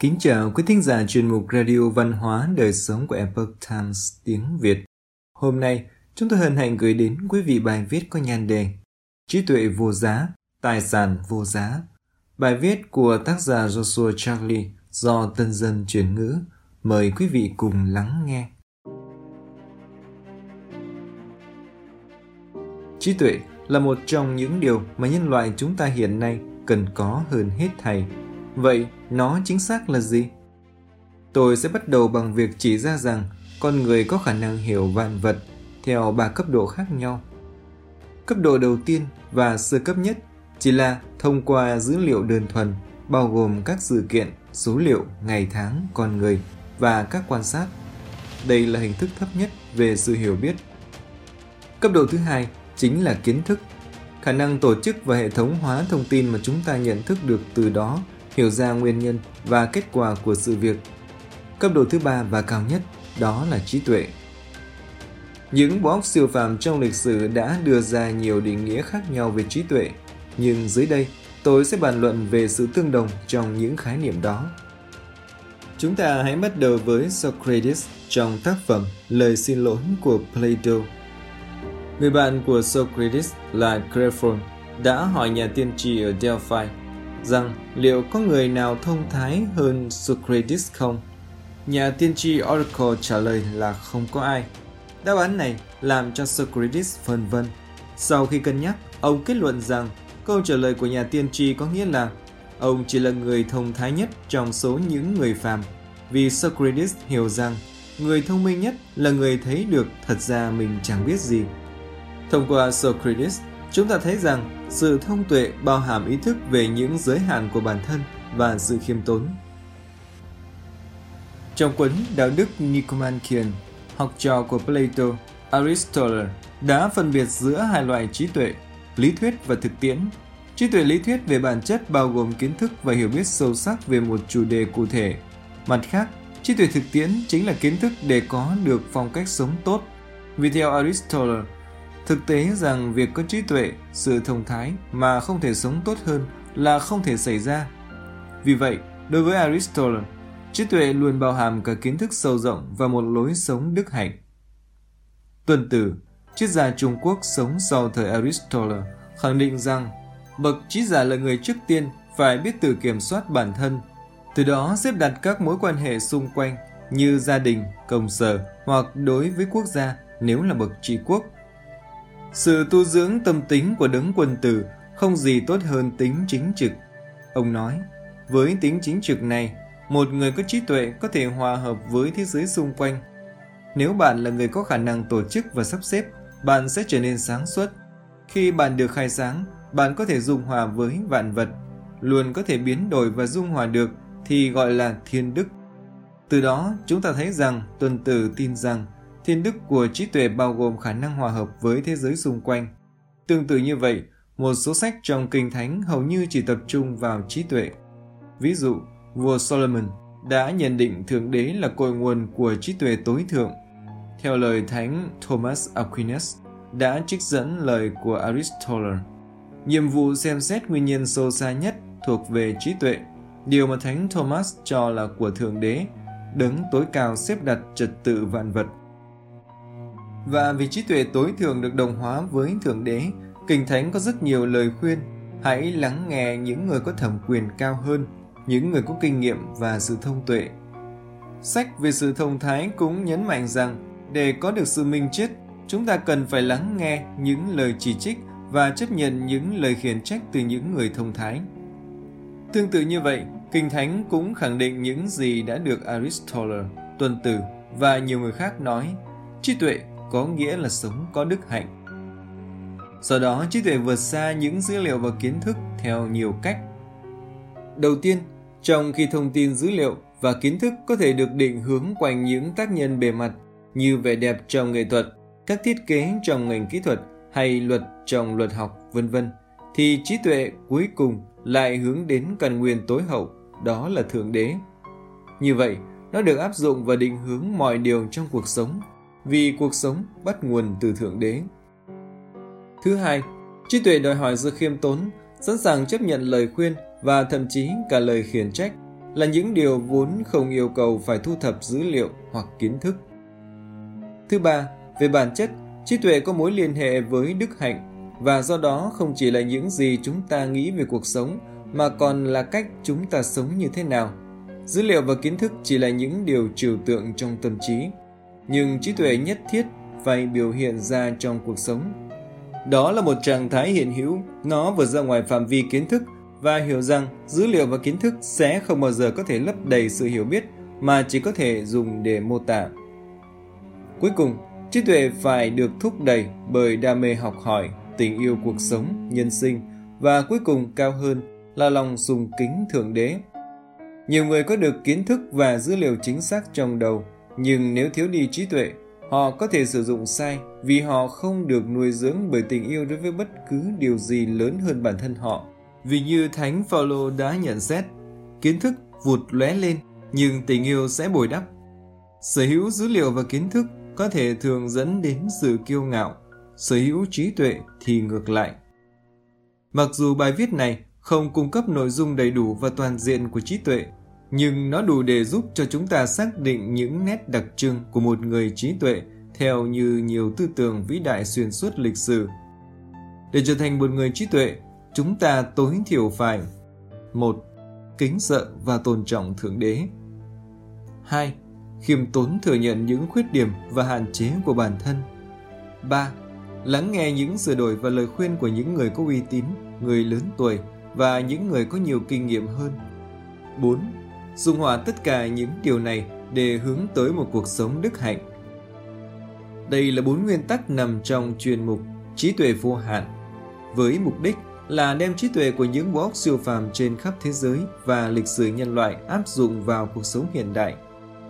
Kính chào quý thính giả chuyên mục Radio Văn hóa Đời sống của Epoch Times tiếng Việt. Hôm nay, chúng tôi hân hạnh gửi đến quý vị bài viết có nhan đề Trí tuệ vô giá, tài sản vô giá. Bài viết của tác giả Joshua Charlie do Tân Dân chuyển ngữ. Mời quý vị cùng lắng nghe. Trí tuệ là một trong những điều mà nhân loại chúng ta hiện nay cần có hơn hết thầy. Vậy nó chính xác là gì? Tôi sẽ bắt đầu bằng việc chỉ ra rằng con người có khả năng hiểu vạn vật theo ba cấp độ khác nhau. Cấp độ đầu tiên và sơ cấp nhất chỉ là thông qua dữ liệu đơn thuần, bao gồm các sự kiện, số liệu, ngày tháng, con người và các quan sát. Đây là hình thức thấp nhất về sự hiểu biết. Cấp độ thứ hai chính là kiến thức, khả năng tổ chức và hệ thống hóa thông tin mà chúng ta nhận thức được từ đó hiểu ra nguyên nhân và kết quả của sự việc. Cấp độ thứ ba và cao nhất đó là trí tuệ. Những bộ óc siêu phàm trong lịch sử đã đưa ra nhiều định nghĩa khác nhau về trí tuệ, nhưng dưới đây tôi sẽ bàn luận về sự tương đồng trong những khái niệm đó. Chúng ta hãy bắt đầu với Socrates trong tác phẩm Lời xin lỗi của Plato. Người bạn của Socrates là Crephon đã hỏi nhà tiên tri ở Delphi rằng liệu có người nào thông thái hơn Socrates không? Nhà tiên tri Oracle trả lời là không có ai. Đáp án này làm cho Socrates phân vân. Sau khi cân nhắc, ông kết luận rằng câu trả lời của nhà tiên tri có nghĩa là ông chỉ là người thông thái nhất trong số những người phàm. Vì Socrates hiểu rằng người thông minh nhất là người thấy được thật ra mình chẳng biết gì. Thông qua Socrates, chúng ta thấy rằng sự thông tuệ bao hàm ý thức về những giới hạn của bản thân và sự khiêm tốn. Trong cuốn Đạo đức Nicomachean, học trò của Plato, Aristotle đã phân biệt giữa hai loại trí tuệ, lý thuyết và thực tiễn. Trí tuệ lý thuyết về bản chất bao gồm kiến thức và hiểu biết sâu sắc về một chủ đề cụ thể. Mặt khác, trí tuệ thực tiễn chính là kiến thức để có được phong cách sống tốt. Vì theo Aristotle, Thực tế rằng việc có trí tuệ, sự thông thái mà không thể sống tốt hơn là không thể xảy ra. Vì vậy, đối với Aristotle, trí tuệ luôn bao hàm cả kiến thức sâu rộng và một lối sống đức hạnh. Tuần Tử, triết gia Trung Quốc sống sau thời Aristotle, khẳng định rằng bậc trí giả là người trước tiên phải biết tự kiểm soát bản thân, từ đó xếp đặt các mối quan hệ xung quanh như gia đình, công sở hoặc đối với quốc gia nếu là bậc trị quốc – sự tu dưỡng tâm tính của đấng quân tử không gì tốt hơn tính chính trực. Ông nói, với tính chính trực này, một người có trí tuệ có thể hòa hợp với thế giới xung quanh. Nếu bạn là người có khả năng tổ chức và sắp xếp, bạn sẽ trở nên sáng suốt. Khi bạn được khai sáng, bạn có thể dung hòa với vạn vật, luôn có thể biến đổi và dung hòa được thì gọi là thiên đức. Từ đó, chúng ta thấy rằng tuần tử tin rằng Thiên đức của trí tuệ bao gồm khả năng hòa hợp với thế giới xung quanh. Tương tự như vậy, một số sách trong Kinh Thánh hầu như chỉ tập trung vào trí tuệ. Ví dụ, vua Solomon đã nhận định Thượng Đế là cội nguồn của trí tuệ tối thượng. Theo lời Thánh Thomas Aquinas, đã trích dẫn lời của Aristotle. Nhiệm vụ xem xét nguyên nhân sâu xa nhất thuộc về trí tuệ, điều mà Thánh Thomas cho là của Thượng Đế, đấng tối cao xếp đặt trật tự vạn vật. Và vì trí tuệ tối thượng được đồng hóa với Thượng Đế, Kinh Thánh có rất nhiều lời khuyên. Hãy lắng nghe những người có thẩm quyền cao hơn, những người có kinh nghiệm và sự thông tuệ. Sách về sự thông thái cũng nhấn mạnh rằng để có được sự minh triết, chúng ta cần phải lắng nghe những lời chỉ trích và chấp nhận những lời khiển trách từ những người thông thái. Tương tự như vậy, Kinh Thánh cũng khẳng định những gì đã được Aristotle, Tuần Tử và nhiều người khác nói. Trí tuệ có nghĩa là sống có đức hạnh. Sau đó, trí tuệ vượt xa những dữ liệu và kiến thức theo nhiều cách. Đầu tiên, trong khi thông tin dữ liệu và kiến thức có thể được định hướng quanh những tác nhân bề mặt như vẻ đẹp trong nghệ thuật, các thiết kế trong ngành kỹ thuật hay luật trong luật học, vân vân, thì trí tuệ cuối cùng lại hướng đến căn nguyên tối hậu, đó là Thượng Đế. Như vậy, nó được áp dụng và định hướng mọi điều trong cuộc sống vì cuộc sống bắt nguồn từ Thượng Đế. Thứ hai, trí tuệ đòi hỏi sự khiêm tốn, sẵn sàng chấp nhận lời khuyên và thậm chí cả lời khiển trách, là những điều vốn không yêu cầu phải thu thập dữ liệu hoặc kiến thức. Thứ ba, về bản chất, trí tuệ có mối liên hệ với đức hạnh và do đó không chỉ là những gì chúng ta nghĩ về cuộc sống mà còn là cách chúng ta sống như thế nào. Dữ liệu và kiến thức chỉ là những điều trừu tượng trong tâm trí, nhưng trí tuệ nhất thiết phải biểu hiện ra trong cuộc sống. Đó là một trạng thái hiện hữu, nó vượt ra ngoài phạm vi kiến thức và hiểu rằng dữ liệu và kiến thức sẽ không bao giờ có thể lấp đầy sự hiểu biết mà chỉ có thể dùng để mô tả. Cuối cùng, trí tuệ phải được thúc đẩy bởi đam mê học hỏi, tình yêu cuộc sống, nhân sinh và cuối cùng cao hơn là lòng sùng kính thượng đế. Nhiều người có được kiến thức và dữ liệu chính xác trong đầu, nhưng nếu thiếu đi trí tuệ, họ có thể sử dụng sai vì họ không được nuôi dưỡng bởi tình yêu đối với bất cứ điều gì lớn hơn bản thân họ. Vì như Thánh Phaolô đã nhận xét, kiến thức vụt lóe lên nhưng tình yêu sẽ bồi đắp. Sở hữu dữ liệu và kiến thức có thể thường dẫn đến sự kiêu ngạo, sở hữu trí tuệ thì ngược lại. Mặc dù bài viết này không cung cấp nội dung đầy đủ và toàn diện của trí tuệ, nhưng nó đủ để giúp cho chúng ta xác định những nét đặc trưng của một người trí tuệ theo như nhiều tư tưởng vĩ đại xuyên suốt lịch sử. Để trở thành một người trí tuệ, chúng ta tối thiểu phải một Kính sợ và tôn trọng Thượng Đế 2. Khiêm tốn thừa nhận những khuyết điểm và hạn chế của bản thân 3. Lắng nghe những sửa đổi và lời khuyên của những người có uy tín, người lớn tuổi và những người có nhiều kinh nghiệm hơn 4. Dung hòa tất cả những điều này để hướng tới một cuộc sống đức hạnh đây là bốn nguyên tắc nằm trong chuyên mục trí tuệ vô hạn với mục đích là đem trí tuệ của những bộ óc siêu phàm trên khắp thế giới và lịch sử nhân loại áp dụng vào cuộc sống hiện đại,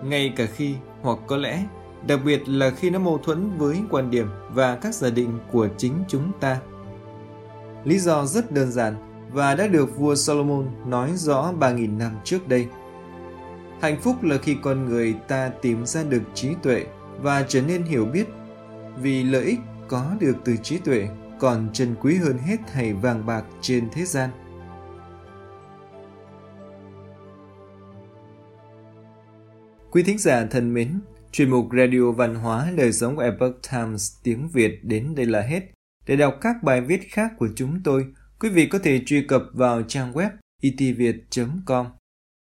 ngay cả khi hoặc có lẽ đặc biệt là khi nó mâu thuẫn với quan điểm và các giả định của chính chúng ta. Lý do rất đơn giản và đã được vua Solomon nói rõ 3.000 năm trước đây. Hạnh phúc là khi con người ta tìm ra được trí tuệ và trở nên hiểu biết, vì lợi ích có được từ trí tuệ còn trân quý hơn hết thầy vàng bạc trên thế gian. Quý thính giả thân mến, chuyên mục Radio Văn hóa Đời sống của Epoch Times tiếng Việt đến đây là hết. Để đọc các bài viết khác của chúng tôi, quý vị có thể truy cập vào trang web e itviet.com.